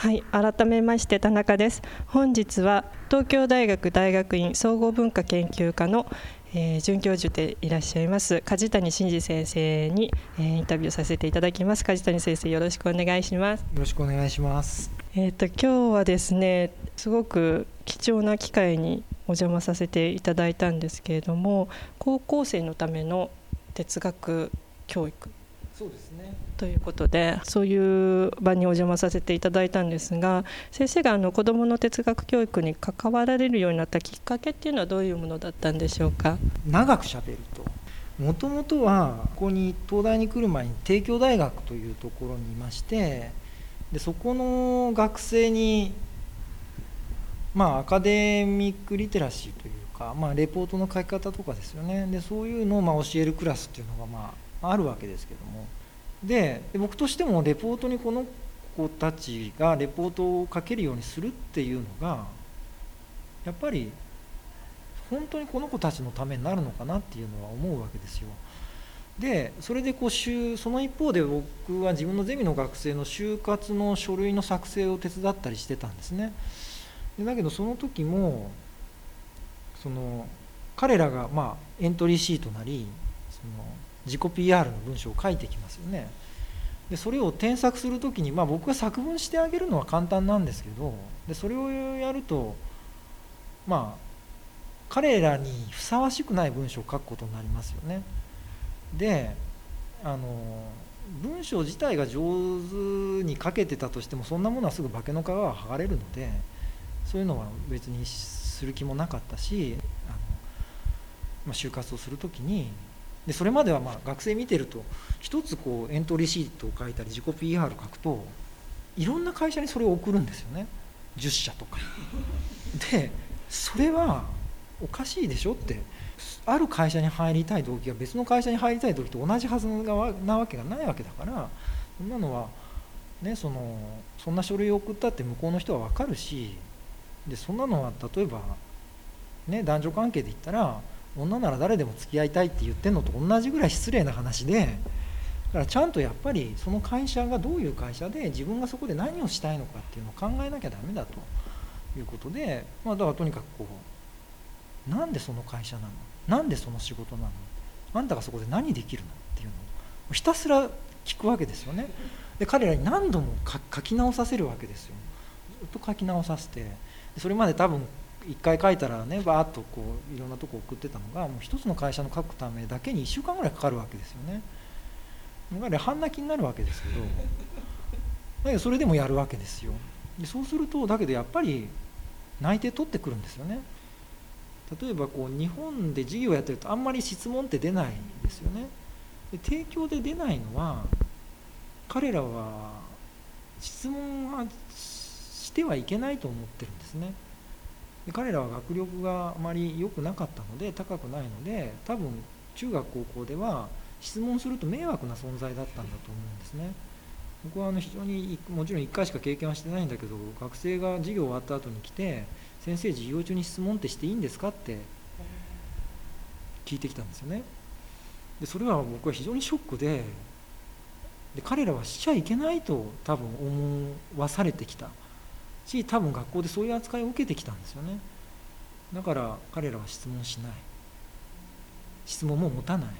はい改めまして田中です。本日は東京大学大学院総合文化研究科の、えー、准教授でいらっしゃいます梶谷真二先生に、えー、インタビューさせていただきます。梶谷先生よろしくお願いします。よろしくお願いします。えっ、ー、と今日はですねすごく貴重な機会にお邪魔させていただいたんですけれども高校生のための哲学教育。そうですねということでそういう場にお邪魔させていただいたんですが先生があの子どもの哲学教育に関わられるようになったきっかけっていうのはどういうものだったんでしょうか？長くしゃべると。もともとはここに東大に来る前に帝京大学というところにいましてでそこの学生にまあアカデミックリテラシーというか、まあ、レポートの書き方とかですよね。でそういうのをま教えるクラスっていうのがまああるわけですけども。で僕としてもレポートにこの子たちがレポートを書けるようにするっていうのがやっぱり本当にこの子たちのためになるのかなっていうのは思うわけですよ。でそれでこうその一方で僕は自分のゼミの学生の就活の書類の作成を手伝ったりしてたんですね。でだけどその時もその彼らがまエントリーシートなりその自己 PR の文章を書いてきますよね。でそれを添削する時に、まあ、僕が作文してあげるのは簡単なんですけどでそれをやるとまあ彼らにふさわしくない文章を書くことになりますよね。であの文章自体が上手に書けてたとしてもそんなものはすぐ化けの皮が剥がれるのでそういうのは別にする気もなかったしあの、まあ、就活をする時にでそれまではまあ学生見てると一つこうエントリーシートを書いたり自己 PR を書くといろんな会社にそれを送るんですよね10社とか。でそれはおかしいでしょってある会社に入りたい動機が別の会社に入りたい動機と同じはずなわけがないわけだからそんなのは、ね、そのそんな書類を送ったって向こうの人は分かるしでそんなのは例えば、ね、男女関係で言ったら女なら誰でも付き合いたいって言ってるのと同じぐらい失礼な話でだからちゃんとやっぱりその会社がどういう会社で自分がそこで何をしたいのかっていうのを考えなきゃダメだと。いうことで、まあ、だからとにかくこうなんでその会社なの？なんでその仕事なの？あんたがそこで何できるの？っていうのをひたすら聞くわけですよね。で彼らに何度も書き直させるわけですよ。ずっと書き直させてそれまで多分1回書いたらねバーッとこういろんなとこ送ってたのがもう一つの会社の書くためだけに1週間ぐらいかかるわけですよね。だから半泣きになるわけですけど だけどそれでもやるわけですよ。でそうするとだけどやっぱり内定取ってくるんですよね。例えばこう日本で授業やってるとあんまり質問って出ないですよね。で提供で出ないのは彼らは質問はしてはいけないと思ってるんですね。で彼らは学力があまり良くなかったので高くないので多分中学高校では質問すると迷惑な存在だったんだと思うんですね僕はあの非常にもちろん1回しか経験はしてないんだけど学生が授業終わった後に来て「先生授業中に質問ってしていいんですか?」って聞いてきたんですよねでそれは僕は非常にショックでで彼らはしちゃいけないと多分思わされてきたし多分学校でそういう扱いを受けてきたんですよね。だから彼らは質問しない。質問も持たない。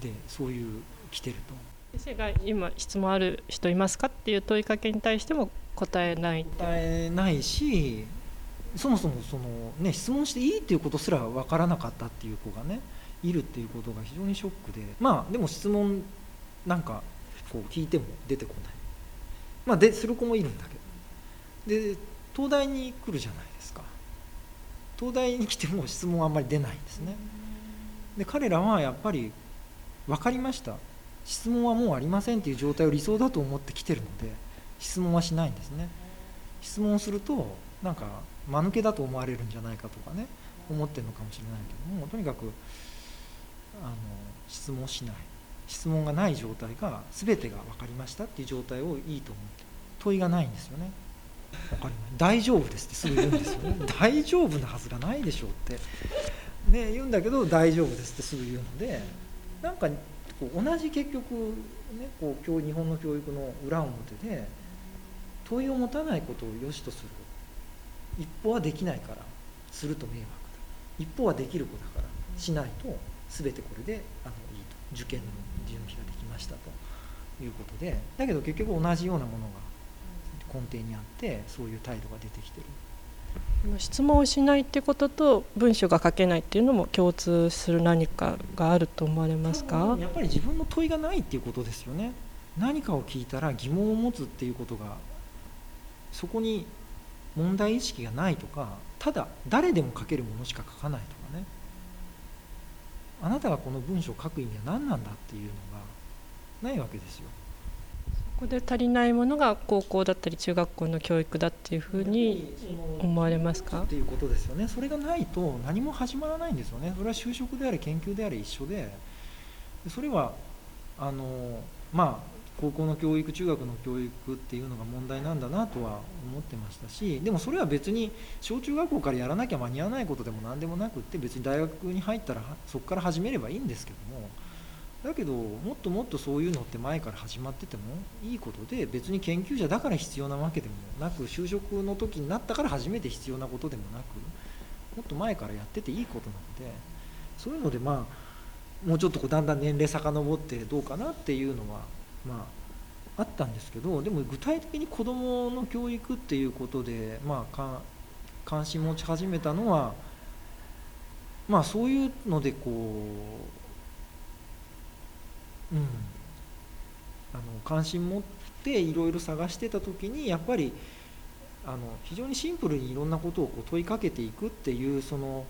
でそういう来てると。先生が今質問ある人いますかっていう問いかけに対しても答えない答えないしそもそもその、ね、質問していいっていうことすら分からなかったっていう子がねいるっていうことが非常にショックで。まあでも質問なんかこう聞いても出てこない。まあでする子もいるんだけどで東大に来るじゃないですか。東大に来ても質問はあんまり出ないんですね。で彼らはやっぱり分かりました。質問はもうありませんっていう状態を理想だと思って来てるので質問はしないんですね。質問するとなんか間抜けだと思われるんじゃないかとかね思ってるのかもしれないけどもとにかくあの質問しない。質問がない状態が全てが分かりましたっていう状態をいいと思って問いがないんですよね。大丈夫ですってすぐ言うんですよね。大丈夫なはずがないでしょうって、ね、言うんだけど大丈夫ですってすぐ言うのでなんかこう同じ結局、ね、こう今日日本の教育の裏表で問いを持たないことを良しとする。一方はできないからすると迷惑だ。一方はできる子だからしないと全てこれであのいいと。受験の準備ができましたということで。だけど結局同じようなものが根底にあってそういう態度が出てきてる。質問をしないってことと文章が書けないっていうのも共通する何かがあると思われますか？やっぱり自分の問いがないっていうことですよね。何かを聞いたら疑問を持つっていうことがそこに問題意識がないとかただ誰でも書けるものしか書かないとかね。あなたがこの文章を書く意味は何なんだっていうのがないわけですよ。ここで足りないものが高校だったり中学校の教育だっていうふうに思われますか？っていうことですよね。それがないと何も始まらないんですよね。それは就職であれ研究であれ一緒でそれはあのまあ高校の教育中学の教育っていうのが問題なんだなとは思ってましたしでもそれは別に小中学校からやらなきゃ間に合わないことでも何でもなくって別に大学に入ったらそこから始めればいいんですけどもだけどもっともっとそういうのって前から始まっててもいいことで別に研究者だから必要なわけでもなく就職の時になったから初めて必要なことでもなくもっと前からやってていいことなのでそういうのでまあもうちょっとこうだんだん年齢遡ってどうかなっていうのはまあ、あったんですけどでも具体的に子どもの教育っていうことで、まあ、関心持ち始めたのは、まあ、そういうのでこう、うん、あの関心持っていろいろ探してた時にやっぱりあの非常にシンプルにいろんなことをこう問いかけていくっていうその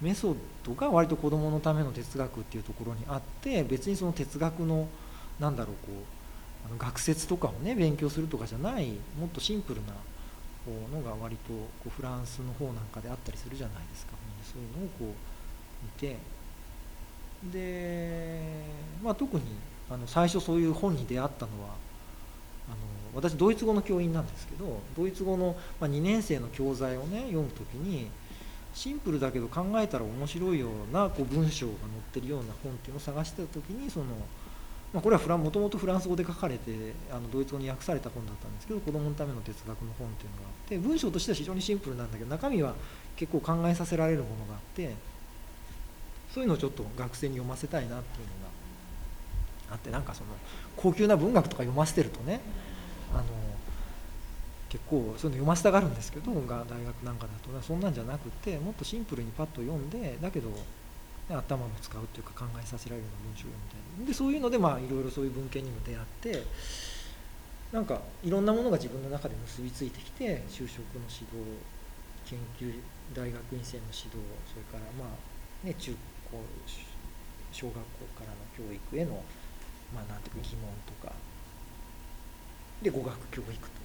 メソッドが割と子どものための哲学っていうところにあって別にその哲学のなんだろうこうあの学説とかをね勉強するとかじゃないもっとシンプルなのが割とこうフランスの方なんかであったりするじゃないですか。そういうのをこう見てで、まあ、特にあの最初そういう本に出会ったのはあの私ドイツ語の教員なんですけどドイツ語の、ま、2年生の教材をね読む時にシンプルだけど考えたら面白いようなこう文章が載ってるような本っていうのを探してた時にそのまあ、これはもともとフランス語で書かれてあのドイツ語に訳された本だったんですけど子どものための哲学の本っていうのがあって文章としては非常にシンプルなんだけど中身は結構考えさせられるものがあってそういうのをちょっと学生に読ませたいなっていうのがあってなんかその高級な文学とか読ませてるとねあの結構そういうの読ませたがるんですけど大学なんかだとそんなんじゃなくてもっとシンプルにパッと読んでだけど頭も使うというか考えさせられるような文章を読みたい。でそういうのでまあいろいろそういう文献にも出会ってなんかいろんなものが自分の中で結びついてきて就職の指導研究大学院生の指導それからまあね中高小学校からの教育へのまあなんていうか疑問とか。で語学教育と。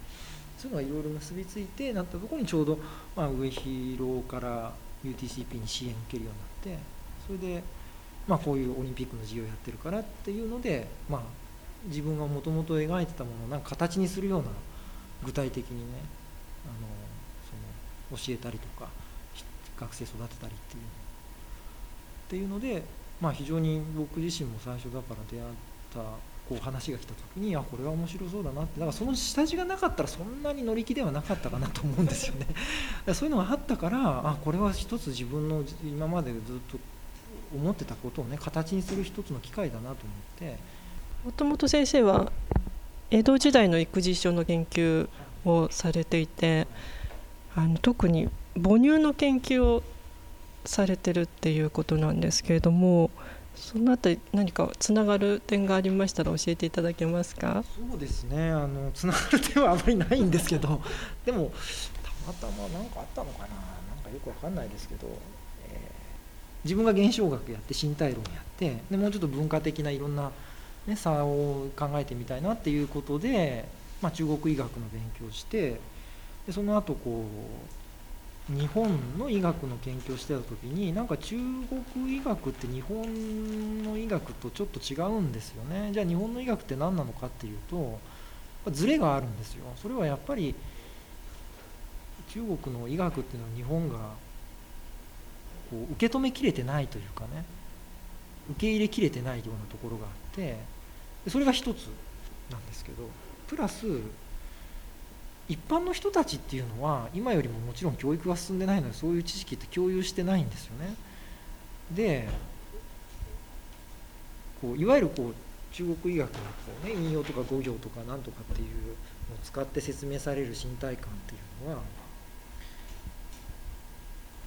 そういうのがいろいろ結びついてなったところにちょうど、まあ、上広から UTCP に支援を受けるようになってそれで、まあ、こういうオリンピックの授業やってるからっていうので、まあ、自分がもともと描いてたものをなんか形にするような具体的にねあのその教えたりとか学生育てたりっていうっていうので、まあ、非常に僕自身も最初だから出会ったこう話が来た時にあこれは面白そうだなって。だからその下地がなかったらそんなに乗り気ではなかったかなと思うんですよね。そういうのがあったからあこれは一つ自分の今までずっと思ってたことをね形にする一つの機会だなと思って。もともと先生は江戸時代の育児書の研究をされていてあの特に母乳の研究をされてるっていうことなんですけれどもそのあたり何かつながる点がありましたら教えていただけますか？そうですね。あのつながる点はあまりないんですけど でもたまたま何かあったのかな？なんかよくわかんないですけどえ自分が現象学やって身体論やってでもうちょっと文化的ないろんな、ね、差を考えてみたいなっていうことで、まあ、中国医学の勉強してでその後こう日本の医学の研究をしてた時になんか中国医学って日本の医学とちょっと違うんですよね。じゃあ日本の医学って何なのかっていうとズレがあるんですよ。それはやっぱり中国の医学っていうのは日本がこう受け止めきれてないというかね。受け入れきれてないようなところがあってそれが一つなんですけどプラス一般の人たちっていうのは今よりももちろん教育が進んでないのでそういう知識って共有してないんですよね。でこういわゆるこう中国医学のこう、ね、引用とか語行とかなんとかっていうのを使って説明される身体感っていうのは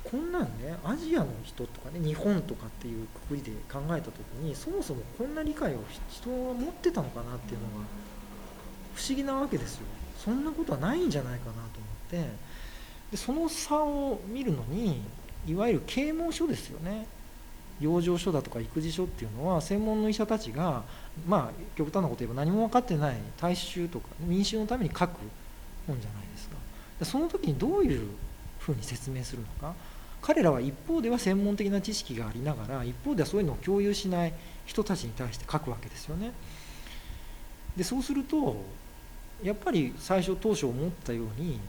こんなんねアジアの人とかね日本とかっていうくくりで考えた時にそもそもこんな理解を人は持ってたのかなっていうのが不思議なわけですよ。そんなことはないんじゃないかなと思ってでその差を見るのにいわゆる啓蒙書ですよね。養生書だとか育児書っていうのは専門の医者たちがまあ極端なこと言えば何も分かってない大衆とか民衆のために書く本じゃないですか。でその時にどういうふうに説明するのか。彼らは一方では専門的な知識がありながら一方ではそういうのを共有しない人たちに対して書くわけですよね。でそうするとやっぱり最初当初思ったように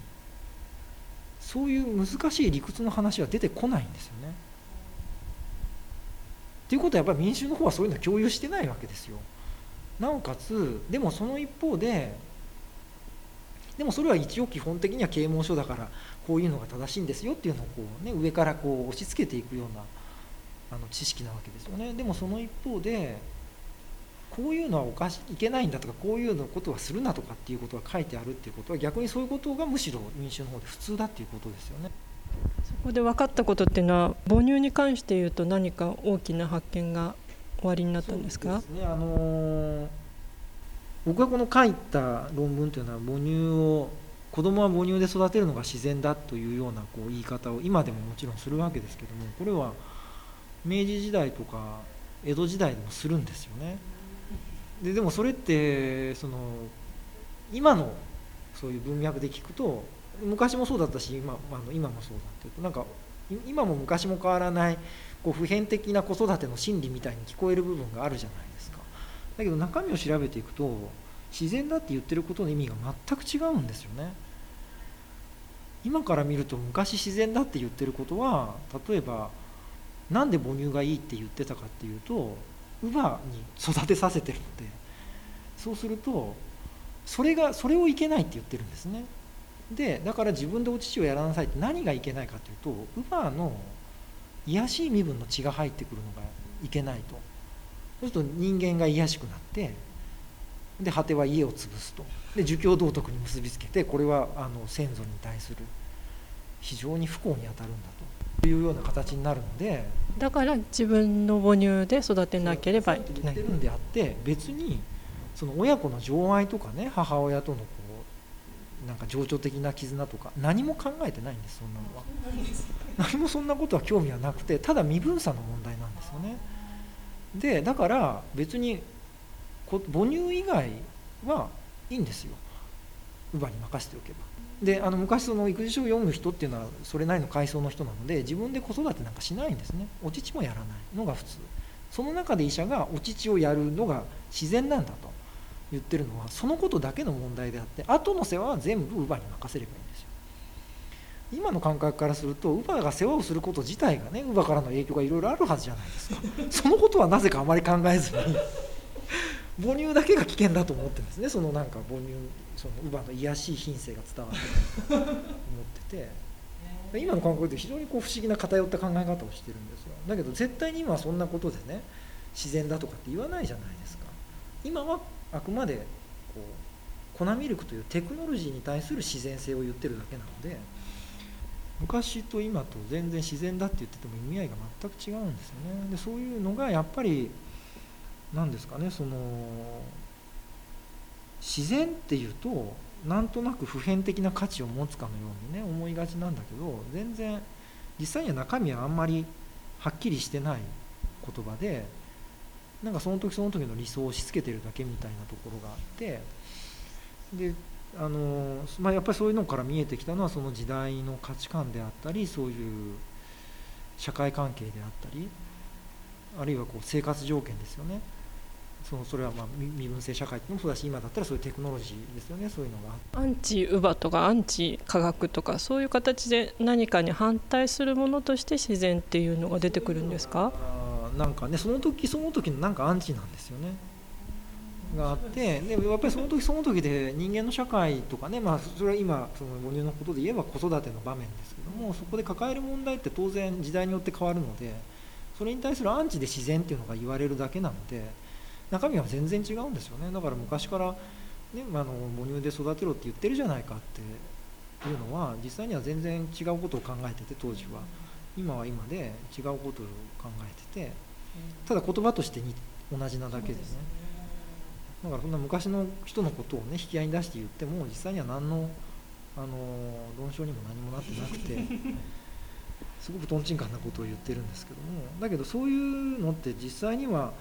そういう難しい理屈の話は出てこないんですよね。っていうことはやっぱり民衆の方はそういうの共有してないわけですよ。なおかつでもその一方ででもそれは一応基本的には啓蒙書だからこういうのが正しいんですよっていうのをこう、ね、上からこう押し付けていくようなあの知識なわけですよね。でもその一方でこういうのはおかしいけないんだとかこういうのことはするなとかっていうことが書いてあるっていうことは逆にそういうことがむしろ民衆の方で普通だっていうことですよね。そこで分かったことっていうのは母乳に関して言うと何か大きな発見が終わりになったんですか？ねあのー、僕がこの書いた論文というのは母乳を子供は母乳で育てるのが自然だというようなこう言い方を今でももちろんするわけですけどもこれは明治時代とか江戸時代でもするんですよね。ででもそれってその今のそういう文脈で聞くと昔もそうだったし今,、まあ、今もそうだっていうとなんか今も昔も変わらないこう普遍的な子育ての心理みたいに聞こえる部分があるじゃないですか。だけど中身を調べていくと自然だって言ってることの意味が全く違うんですよね。今から見ると昔自然だって言ってることは例えば何で母乳がいいって言ってたかっていうと乳母に育てさせてるのでそうするとそれがそれをいけないって言ってるんですね。でだから自分でお乳をやらなさいって何がいけないかというと乳母の癒しい身分の血が入ってくるのがいけないと。そうすると人間が癒しくなってで果ては家を潰すと。で儒教道徳に結びつけてこれはあの先祖に対する非常に不幸に当たるんだと。いうような形になるのでだから自分の母乳で育てなければいけない。んであって別にその親子の情愛とかね母親とのこうなんか情緒的な絆とか何も考えてないんですそんなのは。何もそんなことは興味はなくてただ身分差の問題なんですよね。でだから別に母乳以外はいいんですよ乳母に任せておけば。であの昔その育児書を読む人っていうのはそれなりの階層の人なので自分で子育てなんかしないんですね。お乳もやらないのが普通。その中で医者がお乳をやるのが自然なんだと言ってるのはそのことだけの問題であって後の世話は全部乳母に任せればいいんですよ。今の感覚からすると乳母が世話をすること自体がね乳母からの影響がいろいろあるはずじゃないですか。そのことはなぜかあまり考えずに母乳だけが危険だと思ってるんですね。そのなんか母乳その乳母の癒しい品性が伝わってると思ってて今の感覚で非常にこう不思議な偏った考え方をしてるんですよ。だけど絶対に今はそんなことでね自然だとかって言わないじゃないですか。今はあくまでこう粉ミルクというテクノロジーに対する自然性を言ってるだけなので昔と今と全然自然だって言ってても意味合いが全く違うんですよね。でそういうのがやっぱり何ですかねその自然っていうとなんとなく普遍的な価値を持つかのようにね思いがちなんだけど全然実際には中身はあんまりはっきりしてない言葉でなんかその時その時の理想を押し付けてるだけみたいなところがあってであの、まあ、やっぱりそういうのから見えてきたのはその時代の価値観であったりそういう社会関係であったりあるいはこう生活条件ですよね。そのそれはまあ身分制社会っていうのもそうだし今だったらそういうテクノロジーですよねそういうのが。アンチ乳母とかアンチ科学とかそういう形で何かに反対するものとして自然っていうのが出てくるんですか？なんかねその時その時のなんかアンチなんですよね。があってでやっぱりその時その時で人間の社会とかね、まあ、それは今その母乳のことで言えば子育ての場面ですけどもそこで抱える問題って当然時代によって変わるのでそれに対するアンチで自然っていうのが言われるだけなので中身は全然違うんですよね。だから昔から、ね、あの母乳で育てろって言ってるじゃないかっていうのは実際には全然違うことを考えてて当時は。今は今で違うことを考えててただ言葉として同じなだけですね。だからそんな昔の人のことをね引き合いに出して言っても実際には何のあの論証にも何もなってなくて すごくとんちんかんなことを言ってるんですけども。だけどそういうのって実際には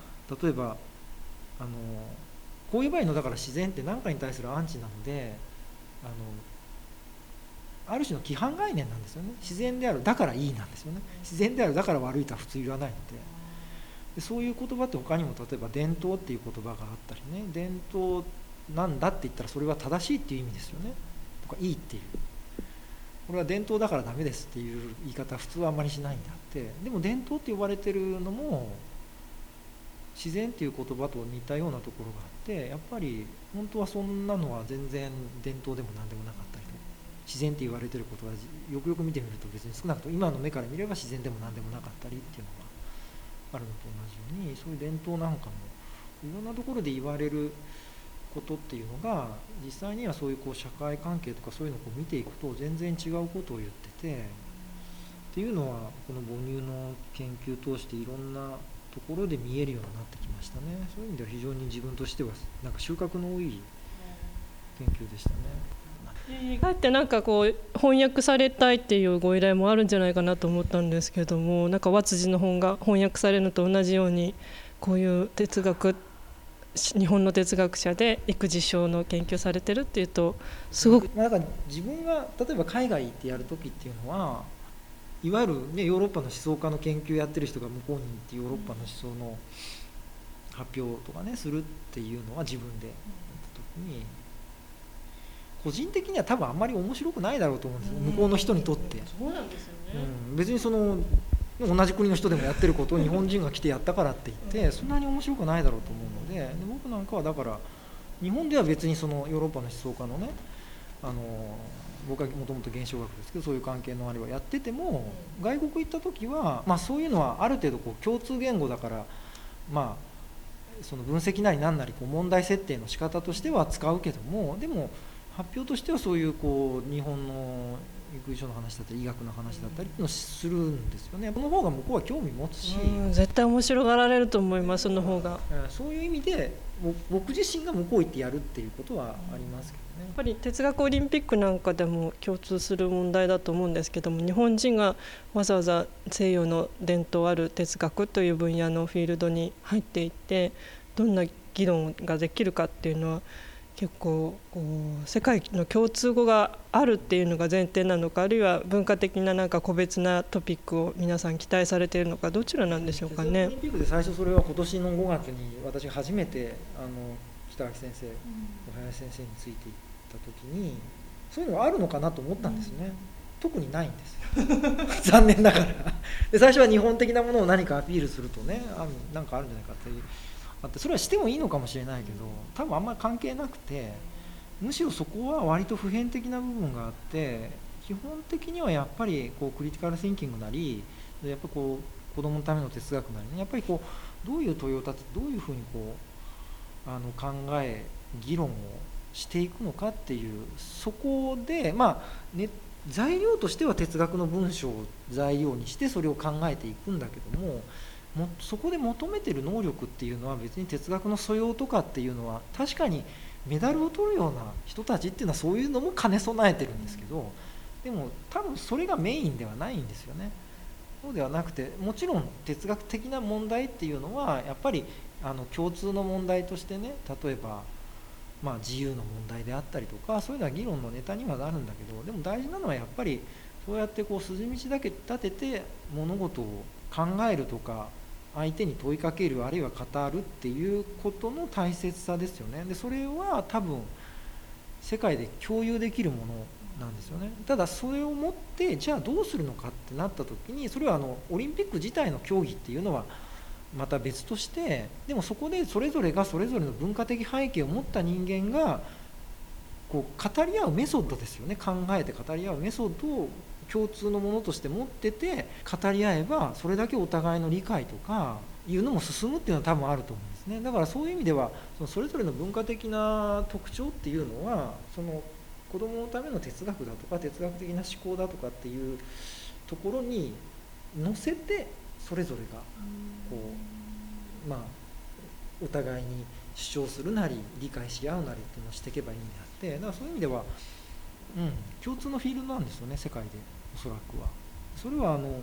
例えばあのこういう場合のだから自然って何かに対するアンチなのであのある種の規範概念なんですよね。自然であるだからいいなんですよね。自然であるだから悪いとは普通言わないので。でそういう言葉って他にも例えば伝統っていう言葉があったりね。伝統なんだって言ったらそれは正しいっていう意味ですよね。とかいいっていう。これは伝統だからダメですっていう言い方普通はあんまりしないんであって。でも伝統って呼ばれてるのも自然っていう言葉と似たようなところがあってやっぱり本当はそんなのは全然伝統でも何でもなかったりと自然って言われてることはよくよく見てみると別に少なくとも今の目から見れば自然でも何でもなかったりっていうのがあるのと同じようにそういう伝統なんかもいろんなところで言われることっていうのが実際にはそういうこう社会関係とかそういうのを見ていくと全然違うことを言っててっていうのはこの母乳の研究を通していろんなところで見えるようになってきましたね。そういう意味では非常に自分としてはなんか収穫の多い研究でしたね。意外ってなんかこう翻訳されたいっていうご依頼もあるんじゃないかなと思ったんですけどもなんか和辻の本が翻訳されるのと同じようにこういう哲学日本の哲学者で育児症の研究されてるっていうとすごく、まあ、だから自分が例えば海外行ってやる時っていうのはいわゆる、ね、ヨーロッパの思想家の研究やってる人が向こうに行ってヨーロッパの思想の発表とかねするっていうのは自分でやった時に個人的には多分あんまり面白くないだろうと思うんですよ、向こうの人にとって。そうなんですよね、うん、別にその同じ国の人でもやってることを日本人が来てやったからって言ってそんなに面白くないだろうと思うのでで僕なんかはだから日本では別にそのヨーロッパの思想家のねあの僕はもともと現象学ですけどそういう関係のあれはやってても外国行った時は、まあ、そういうのはある程度こう共通言語だからまあその分析なり何なりこう問題設定の仕方としては使うけどもでも発表としてはそういうこう日本の育児書の話だったり医学の話だったりのをするんですよね。この方が向こうは興味持つし、絶対面白がられると思いますその方が。そういう意味で僕自身が向こう行ってやるっていうことはありますけどね。やっぱり哲学オリンピックなんかでも共通する問題だと思うんですけども日本人がわざわざ西洋の伝統ある哲学という分野のフィールドに入っていってどんな議論ができるかっていうのは結構世界の共通語があるっていうのが前提なのかあるいは文化的ななんか個別なトピックを皆さん期待されているのかどちらなんでしょうかね。オリンピックで最初それは今年の5月に私が初めてあの北脇先生、小林先生についていった時にそういうのがあるのかなと思ったんですね。うん、特にないんです残念ながらで最初は日本的なものを何かアピールするとねあなんかあるんじゃないかっていうあってそれはしてもいいのかもしれないけど多分あんまり関係なくてむしろそこは割と普遍的な部分があって基本的にはやっぱりこうクリティカル・シンキングなりやっぱこう子供のための哲学なりねやっぱりこうどういう問いを立てどういうふうにこうあの考え議論をしていくのかっていうそこでまあね材料としては哲学の文章を材料にしてそれを考えていくんだけどももそこで求めてる能力っていうのは別に哲学の素養とかっていうのは確かにメダルを取るような人たちっていうのはそういうのも兼ね備えてるんですけどでも多分それがメインではないんですよね。そうではなくてもちろん哲学的な問題っていうのはやっぱりあの共通の問題としてね例えば、まあ、自由の問題であったりとかそういうのは議論のネタにはなるんだけどでも大事なのはやっぱりそうやってこう筋道だけ立てて物事を考えるとか相手に問いかけるあるいは語るっていうことの大切さですよね。でそれは多分世界で共有できるものなんですよね。ただそれをもってじゃあどうするのかってなった時にそれはあのオリンピック自体の競技っていうのはまた別としてでもそこでそれぞれがそれぞれの文化的背景を持った人間がこう語り合うメソッドですよね。考えて語り合うメソッドを共通のものとして持ってて語り合えばそれだけお互いの理解とかいうのも進むっていうのは多分あると思うんですね。だからそういう意味ではそのそれぞれの文化的な特徴っていうのはその子どものための哲学だとか哲学的な思考だとかっていうところに乗せてそれぞれがこうまあお互いに主張するなり理解し合うなりっていうのをしていけばいいんであってだからそういう意味では、うん、共通のフィールドなんですよね世界で。おそらくは。それはあの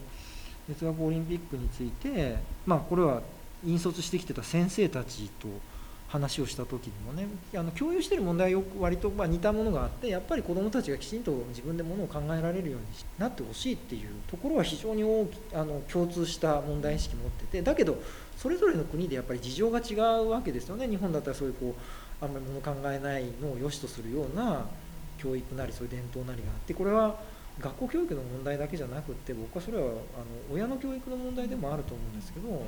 哲学オリンピックについてまあこれは引率してきてた先生たちと話をした時にもねあの共有してる問題はよく割とま似たものがあってやっぱり子どもたちがきちんと自分でものを考えられるようになってほしいっていうところは非常に大きあの共通した問題意識持っててだけどそれぞれの国でやっぱり事情が違うわけですよね日本だったらそういうこうあんまりもの考えないのを良しとするような教育なりそういう伝統なりがあってこれは学校教育の問題だけじゃなくって僕はそれはあの親の教育の問題でもあると思うんですけど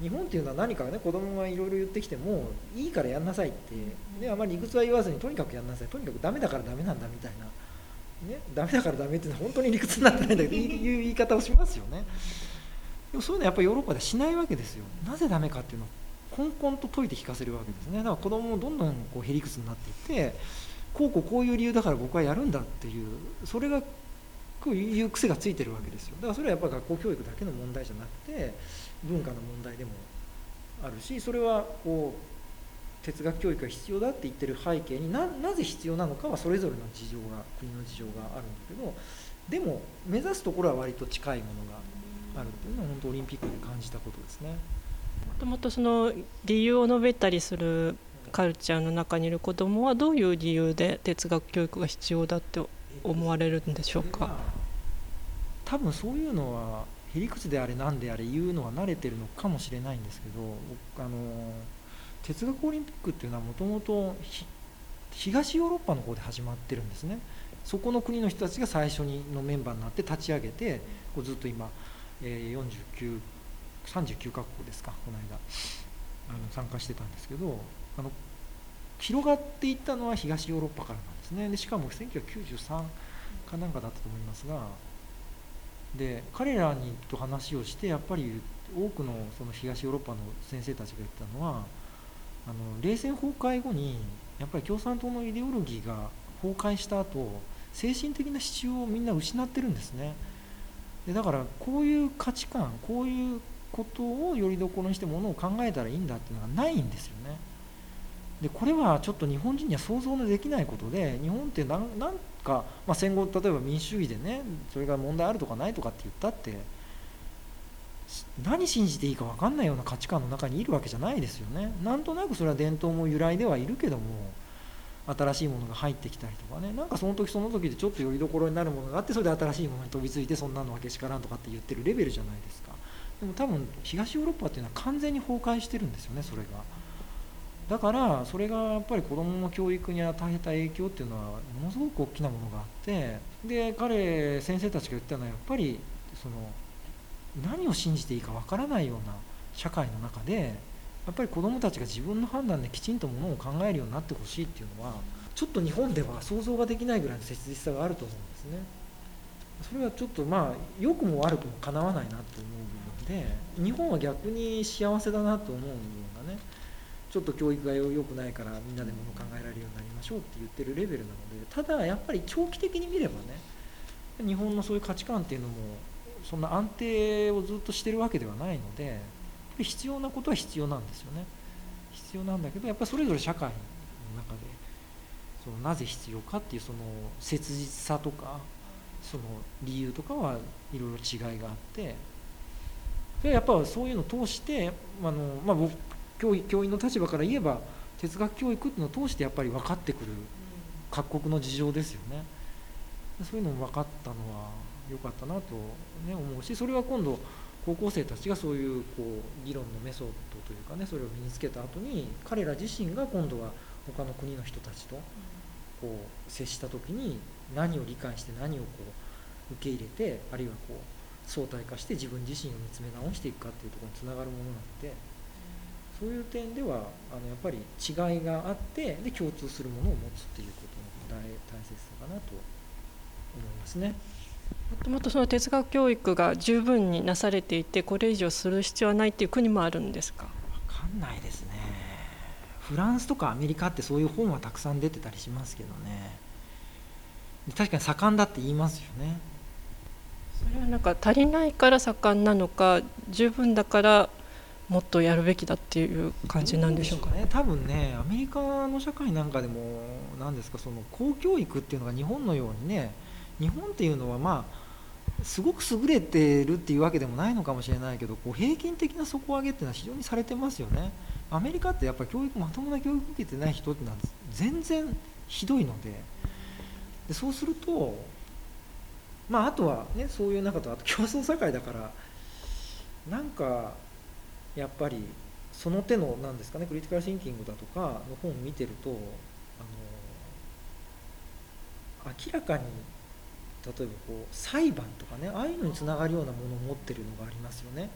日本っていうのは何かね子供がいろいろ言ってきてもいいからやんなさいってであまり理屈は言わずにとにかくやんなさいとにかくダメだからダメなんだみたいな、ね、ダメだからダメっていうのは本当に理屈になってないんだけどいう言い方をしますよね。でもそういうのはやっぱりヨーロッパでしないわけですよ。なぜダメかっていうのを根本と解いて聞かせるわけですね。だから子供もどんどんこうへりくつになっていってこうこうこういう理由だから僕はやるんだっていうそれがこういう癖がついてるわけですよだからそれはやっぱり学校教育だけの問題じゃなくて文化の問題でもあるしそれはこう哲学教育が必要だって言ってる背景にななぜ必要なのかはそれぞれの事情が国の事情があるんだけどでも目指すところは割と近いものがあるっていうのは本当オリンピックで感じたことですね。もともとその理由を述べたりするカルチャーの中にいる子どもはどういう理由で哲学教育が必要だって思われるんでしょうか？多分そういうのはへりくつであれ何であれ言うのは慣れてるのかもしれないんですけどあの哲学オリンピックっていうのはもともと東ヨーロッパの方で始まってるんですね。そこの国の人たちが最初にのメンバーになって立ち上げてこうずっと今、え、49 39カ国ですかこの間あの参加してたんですけどあの広がっていったのは東ヨーロッパからなんですね。でしかも1993かなんかだったと思いますがで彼らにと話をしてやっぱり多くのその東ヨーロッパの先生たちが言ったのはあの冷戦崩壊後にやっぱり共産党のイデオロギーが崩壊した後精神的な支柱をみんな失ってるんですね。でだからこういう価値観こういうことをよりどころにしてものを考えたらいいんだっていうのがないんですよね。でこれはちょっと日本人には想像のできないことで日本って何か、まあ、戦後例えば民主主義でねそれが問題あるとかないとかって言ったって何信じていいか分かんないような価値観の中にいるわけじゃないですよね。なんとなくそれは伝統も由来ではいるけども新しいものが入ってきたりとかね。なんかその時その時でちょっとよりどころになるものがあってそれで新しいものに飛びついてそんなのはけしからんとかって言ってるレベルじゃないですか。でも多分東ヨーロッパっていうのは完全に崩壊してるんですよねそれが。だからそれがやっぱり子どもの教育に与えた影響っていうのはものすごく大きなものがあってで彼先生たちが言ったのはやっぱりその何を信じていいかわからないような社会の中でやっぱり子どもたちが自分の判断できちんとものを考えるようになってほしいっていうのはちょっと日本では想像ができないぐらいの切実さがあると思うんですね。それはちょっとまあ良くも悪くもかなわないなと思う部分で日本は逆に幸せだなと思う部分がねちょっと教育が良くないからみんなでもの考えられるようになりましょうって言ってるレベルなのでただやっぱり長期的に見ればね日本のそういう価値観っていうのもそんな安定をずっとしてるわけではないので必要なことは必要なんですよね。必要なんだけどやっぱりそれぞれ社会の中でそのなぜ必要かっていうその切実さとかその理由とかはいろいろ違いがあってでやっぱそういうのを通してあの、まあ、僕教教員の立場から言えば哲学教育っていうのを通してやっぱり分かってくる各国の事情ですよね。そういうのも分かったのは良かったなと、ね、思うしそれは今度高校生たちがそういうこう議論のメソッドというかねそれを身につけた後に彼ら自身が今度は他の国の人たちとこう接した時に何を理解して何をこう受け入れてあるいはこう相対化して自分自身を見つめ直していくかっていうところにつながるものなのでそういう点ではあのやっぱり違いがあってで共通するものを持つっていうことの大大切さかなと思いますね。もともとその哲学教育が十分になされていてこれ以上する必要はないっていう国もあるんですか？分かんないですね。フランスとかアメリカってそういう本はたくさん出てたりしますけどね。確かに盛んだって言いますよね。それはなんか足りないから盛んなのか十分だからもっとやるべきだっていう感じなんでしょうか。ね。多分ねアメリカの社会なんかでも何ですかその公教育っていうのが日本のようにね日本っていうのはまあすごく優れてるっていうわけでもないのかもしれないけどこう平均的な底上げっていうのは非常にされてますよね。アメリカってやっぱ教育まともな教育受けてない人ってのは全然ひどいので。でそうするとまああとはねそういう中とあと競争社会だからなんかやっぱりその手のなんですかねクリティカルシンキングだとかの本を見てるとあの明らかに例えばこう裁判とかねああいうのにつながるようなものを持ってるのがありますよね。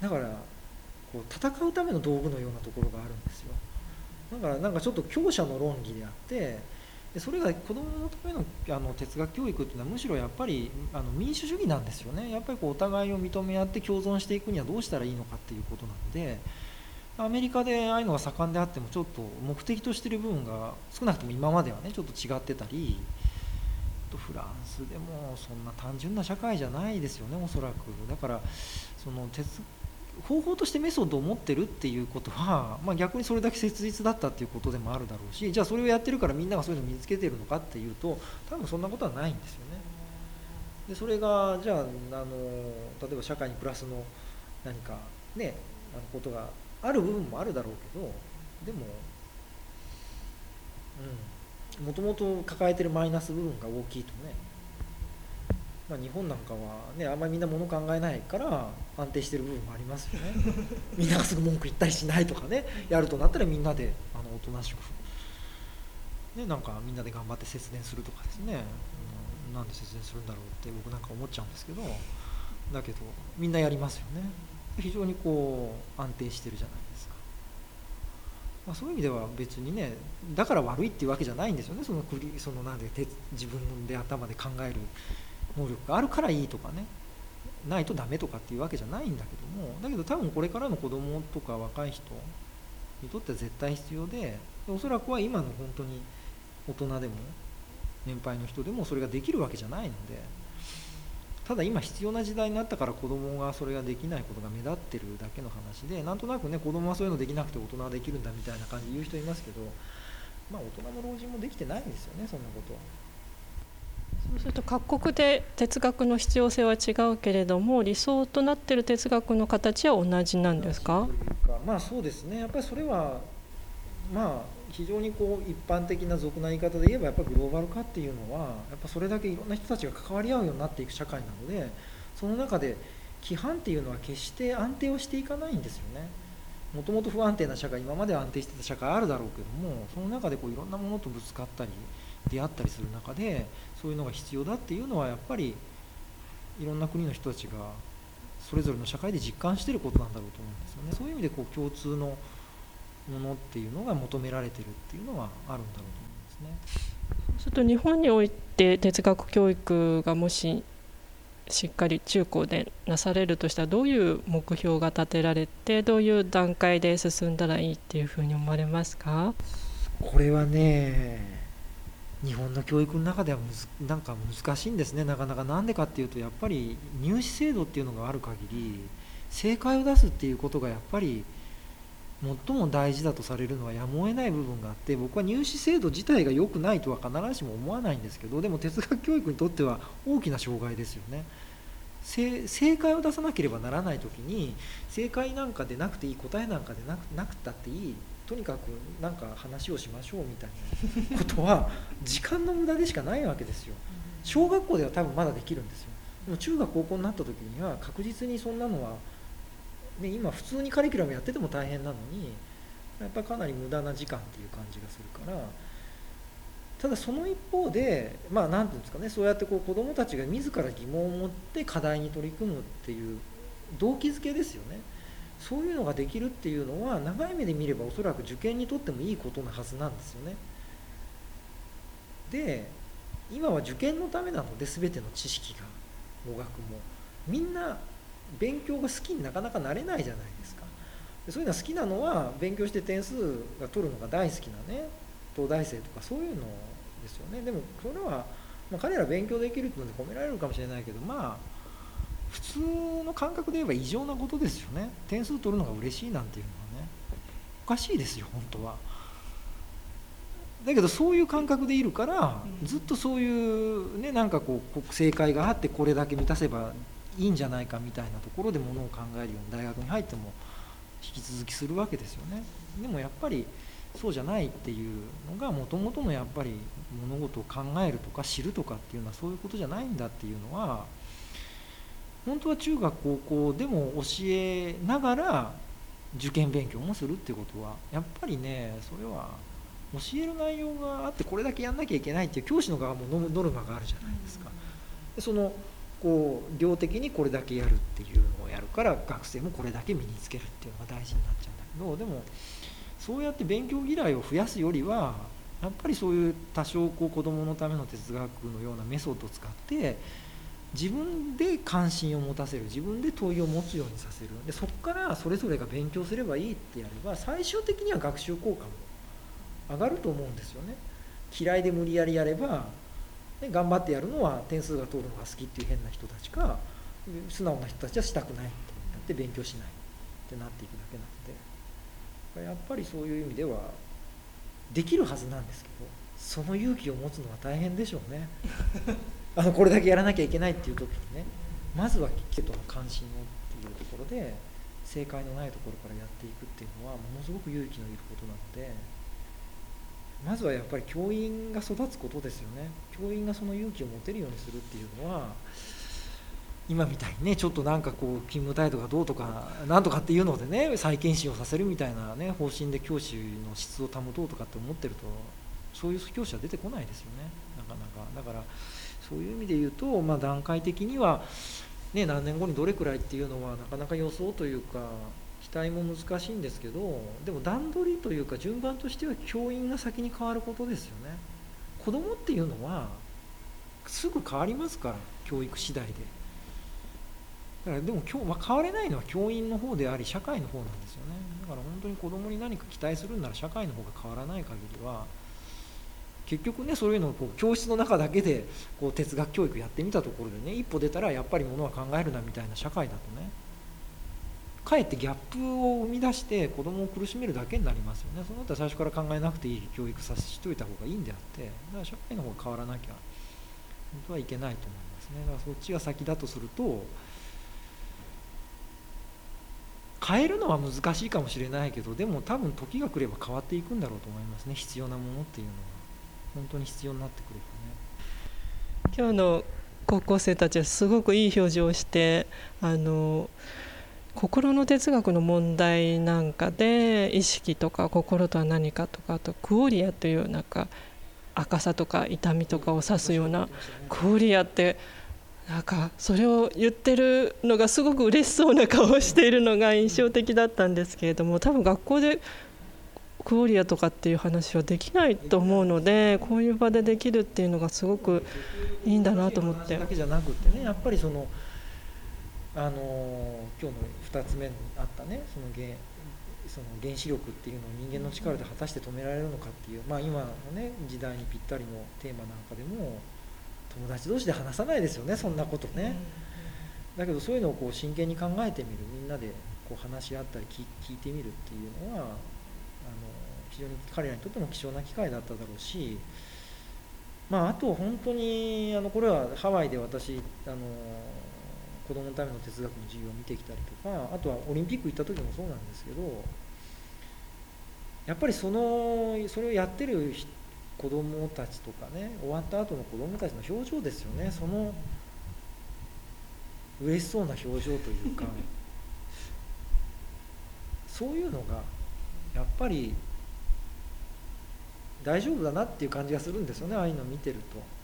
だからこう戦うための道具のようなところがあるんですよ。だからなんかちょっと強者の論議であってでそれが子どものためのあの哲学教育っていうのはむしろやっぱりあの民主主義なんですよね。やっぱりこうお互いを認め合って共存していくにはどうしたらいいのかっていうことなのでアメリカでああいうのが盛んであってもちょっと目的としてる部分が少なくとも今まではねちょっと違ってたりとフランスでもそんな単純な社会じゃないですよねおそらく。だからその哲方法としてメソッドを持ってるっていうことは、まあ、逆にそれだけ切実だったっていうことでもあるだろうしじゃあそれをやってるからみんながそういうのを身につけてるのかっていうと多分そんなことはないんですよね。でそれがじゃああの例えば社会にプラスの何かねあのことがある部分もあるだろうけどでもうんもともと抱えてるマイナス部分が大きいとねまあ、日本なんかは、ね、あんまりみんな物考えないから安定してる部分もありますよね。みんながすぐ文句言ったりしないとかねやるとなったらみんなであのおとなしく、ね、なんかみんなで頑張って節電するとかですね、うん、なんで節電するんだろうって僕なんか思っちゃうんですけどだけどみんなやりますよね。非常にこう安定してるじゃないですか、まあ、そういう意味では別にねだから悪いっていうわけじゃないんですよね。そのそのなんで自分で頭で考える能力があるからいいとかねないとダメとかっていうわけじゃないんだけどもだけど多分これからの子供とか若い人にとっては絶対必要でおそらくは今の本当に大人でも年配の人でもそれができるわけじゃないのでただ今必要な時代になったから子供がそれができないことが目立ってるだけの話でなんとなくね子供はそういうのできなくて大人はできるんだみたいな感じで言う人いますけどまあ大人も老人もできてないんですよねそんなことは。そうすると各国で哲学の必要性は違うけれども理想となっている哲学の形は同じなんですか？まあそうですねやっぱりそれはまあ非常にこう一般的な俗な言い方で言えばやっぱグローバル化っていうのはやっぱそれだけいろんな人たちが関わり合うようになっていく社会なのでその中で規範っていうのは決して安定をしていかないんですよね。もともと不安定な社会今まで安定してた社会あるだろうけどもその中でこういろんなものとぶつかったり出会ったりする中でそういうのが必要だっていうのはやっぱりいろんな国の人たちがそれぞれの社会で実感していることなんだろうと思うんですよねそういう意味でこう共通のものっていうのが求められてるっていうのはあるんだろうと思いますね。そうすると日本において哲学教育がもししっかり中高でなされるとしたらどういう目標が立てられてどういう段階で進んだらいいっていうふうに思われますか？これはね日本の教育の中ではむなんか難しいんですねなかなかなんでかっていうとやっぱり入試制度っていうのがある限り正解を出すっていうことがやっぱり最も大事だとされるのはやむを得ない部分があって僕は入試制度自体が良くないとは必ずしも思わないんですけどでも哲学教育にとっては大きな障害ですよね。正解を出さなければならない時に正解なんかでなくていい答えなんかでなくなくたっていいとにかく何か話をしましょうみたいなことは 時間の無駄でしかないわけですよ。小学校では多分まだできるんですよ。でも中学高校になった時には確実にそんなのは、ね、今普通にカリキュラムやってても大変なのにやっぱりかなり無駄な時間っていう感じがするからただその一方でまあ何て言うんですかねそうやってこう子どもたちが自ら疑問を持って課題に取り組むっていう動機づけですよねそういうのができるっていうのは長い目で見ればおそらく受験にとってもいいことなはずなんですよね。で今は受験のためなので全ての知識が語学もみんな勉強が好きになかなかなれないじゃないですか。そういうのは好きなのは勉強して点数が取るのが大好きなね東大生とかそういうのですよね。でもそれは、まあ、彼ら勉強できるっていうので褒められるかもしれないけどまあ普通の感覚で言えば異常なことですよね。点数取るのが嬉しいなんていうのはね。おかしいですよ本当は。だけどそういう感覚でいるからずっとそういうねなんかこう正解があってこれだけ満たせばいいんじゃないかみたいなところでものを考えるように大学に入っても引き続きするわけですよね。でもやっぱりそうじゃないっていうのがもともとのやっぱり物事を考えるとか知るとかっていうのはそういうことじゃないんだっていうのは本当は中学高校でも教えながら受験勉強もするってことはやっぱりねそれは教える内容があってこれだけやんなきゃいけないっていう教師の側もノルマがあるじゃないですか。でそのこう量的にこれだけやるっていうのをやるから学生もこれだけ身につけるっていうのが大事になっちゃうんだけどでもそうやって勉強嫌いを増やすよりはやっぱりそういう多少こう子どものための哲学のようなメソッドを使って自分で関心を持たせる自分で問いを持つようにさせる。でそこからそれぞれが勉強すればいいってやれば最終的には学習効果も上がると思うんですよね。嫌いで無理やりやれば、ね、頑張ってやるのは点数が通るのが好きっていう変な人たちか素直な人たちはしたくないってなって勉強しないってなっていくだけなので。やっぱりそういう意味ではできるはずなんですけどその勇気を持つのは大変でしょうね。あのこれだけやらなきゃいけないっていう時にねまずは生徒の関心をっていうところで正解のないところからやっていくっていうのはものすごく勇気のいることなのでまずはやっぱり教員が育つことですよね。教員がその勇気を持てるようにするっていうのは今みたいにねちょっとなんかこう勤務態度がどうとかなんとかっていうのでね再検診をさせるみたいなね方針で教師の質を保とうとかって思ってるとそういう教師は出てこないですよね。なかなか。だからそういう意味で言うと、まあ、段階的には、ね、何年後にどれくらいっていうのはなかなか予想というか期待も難しいんですけどでも段取りというか順番としては教員が先に変わることですよね。子供っていうのはすぐ変わりますから教育次第で。だからでも今日、まあ、変われないのは教員の方であり社会の方なんですよね。だから本当に子供に何か期待するんなら社会の方が変わらない限りは結局ねそういうのをこう教室の中だけでこう哲学教育やってみたところでね一歩出たらやっぱりものは考えるなみたいな社会だとねかえってギャップを生み出して子供を苦しめるだけになりますよね。そのったら最初から考えなくていい教育させといた方がいいんであってだから社会の方が変わらなきゃ本当はいけないと思いますね。だからそっちが先だとすると変えるのは難しいかもしれないけどでも多分時が来れば変わっていくんだろうと思いますね。必要なものっていうのは。本当に必要になってくるね。今日の高校生たちはすごくいい表情をしてあの心の哲学の問題なんかで意識とか心とは何かとかあとクオリアというなんか赤さとか痛みとかを指すようなクオリアってなんかそれを言ってるのがすごく嬉しそうな顔をしているのが印象的だったんですけれども多分学校でクオリアとかっていう話はできないと思うのでこういう場でできるっていうのがすごくいいんだなと思って。だけじゃなくてねやっぱりそのあの今日の2つ目にあったねその原その原子力っていうのを人間の力で果たして止められるのかっていう、まあ、今のね時代にぴったりのテーマなんかでも友達同士で話さないですよねそんなことね。だけどそういうのをこう真剣に考えてみるみんなでこう話し合ったり聞いてみるっていうのは非常に彼らにとっても貴重な機会だっただろうし、まあ、あと本当にあのこれはハワイで私あの子供のための哲学の授業を見てきたりとかあとはオリンピック行った時もそうなんですけどやっぱりそのそれをやってる子供たちとかね終わった後の子供たちの表情ですよね。その嬉しそうな表情というか そういうのがやっぱり大丈夫だなっていう感じがするんですよねああいうのを見てると。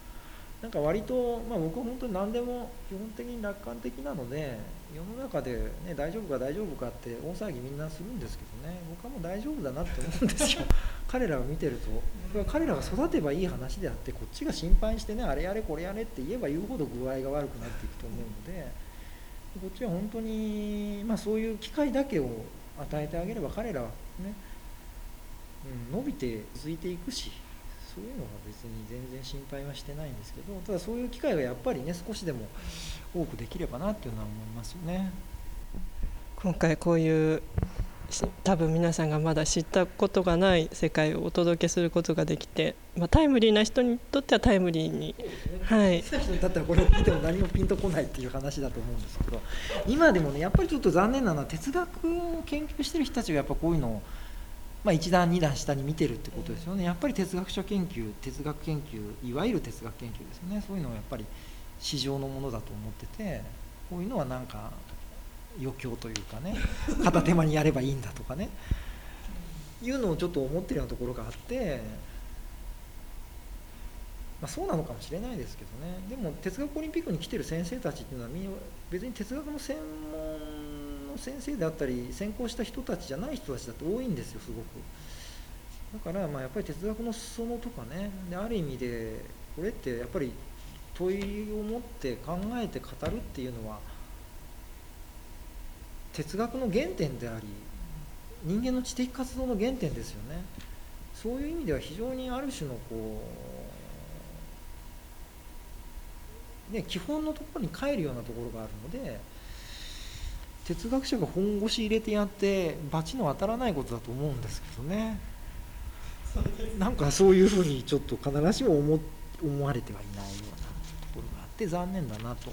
なんか割と、まあ、僕は本当に何でも基本的に楽観的なので世の中で、ね、大丈夫か大丈夫かって大騒ぎみんなするんですけどね僕はもう大丈夫だなって思うんですよ 彼らを見てると彼らが育てばいい話であってこっちが心配してねあれやれこれやれって言えば言うほど具合が悪くなっていくと思うのでこっちは本当に、まあ、そういう機会だけを与えてあげれば彼らはね、うん、伸びて続いていくしそういうのは別に全然心配はしてないんですけどただそういう機会がやっぱりね少しでも多くできればなっていうのは思いますよね。今回こういう多分皆さんがまだ知ったことがない世界をお届けすることができて、まあ、タイムリーな人にとってはタイムリーに、ね、はい、人にとってはこれ見ても何もピンとこないっていう話だと思うんですけど今でもねやっぱりちょっと残念なのは哲学を研究してる人たちがやっぱこういうのをまあ、1段2段下に見てるってことですよね。やっぱり哲学者研究哲学研究いわゆる哲学研究ですよね。そういうのはやっぱり市場のものだと思っててこういうのはなんか余興というかね 片手間にやればいいんだとかね。いうのをちょっと思ってるようなところがあって、まあ、そうなのかもしれないですけどね。でも哲学オリンピックに来てる先生たちっていうのはみんな別に哲学の専門先生であったり専攻した人たちじゃない人たちだって多いんですよすごく。だからまあやっぱり哲学の裾野とかねである意味でこれってやっぱり問いを持って考えて語るっていうのは哲学の原点であり人間の知的活動の原点ですよね。そういう意味では非常にある種のこう、ね、基本のところに帰るようなところがあるので哲学者が本腰入れてやって罰の当たらないことだと思うんですけどね。なんかそういうふうにちょっと必ずしも思思われてはいないようなところがあって残念だなと。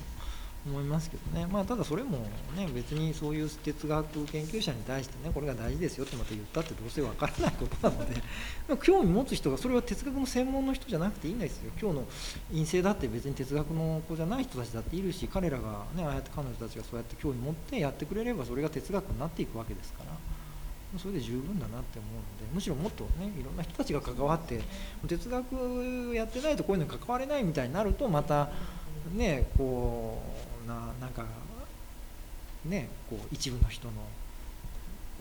思いますけどね、まあ、ただそれも、ね、別にそういう哲学研究者に対してねこれが大事ですよってまた言ったってどうせ分からないことなので 興味持つ人がそれは哲学の専門の人じゃなくていいんですよ今日の陰性だって別に哲学の子じゃない人たちだっているし彼らが、ね、ああやって彼女たちがそうやって興味持ってやってくれればそれが哲学になっていくわけですから。それで十分だなって思うのでむしろもっとねいろんな人たちが関わって哲学やってないとこういうのに関われないみたいになるとまたねこうななんかねこう一部の人の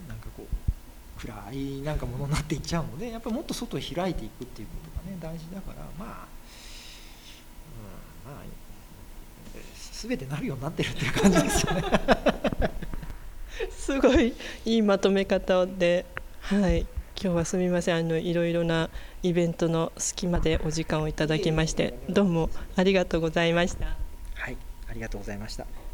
なんかこう暗いなんかものになっていっちゃうのでやっぱりもっと外へ開いていくっていうことがね大事だからまあ、うん、まあ全てなるようになってるっていう感じですよね。すごいいいまとめ方ではい。今日はすみません。あのいろいろなイベントの隙間でお時間をいただきましてどうもありがとうございました。はい。あありがとうございました。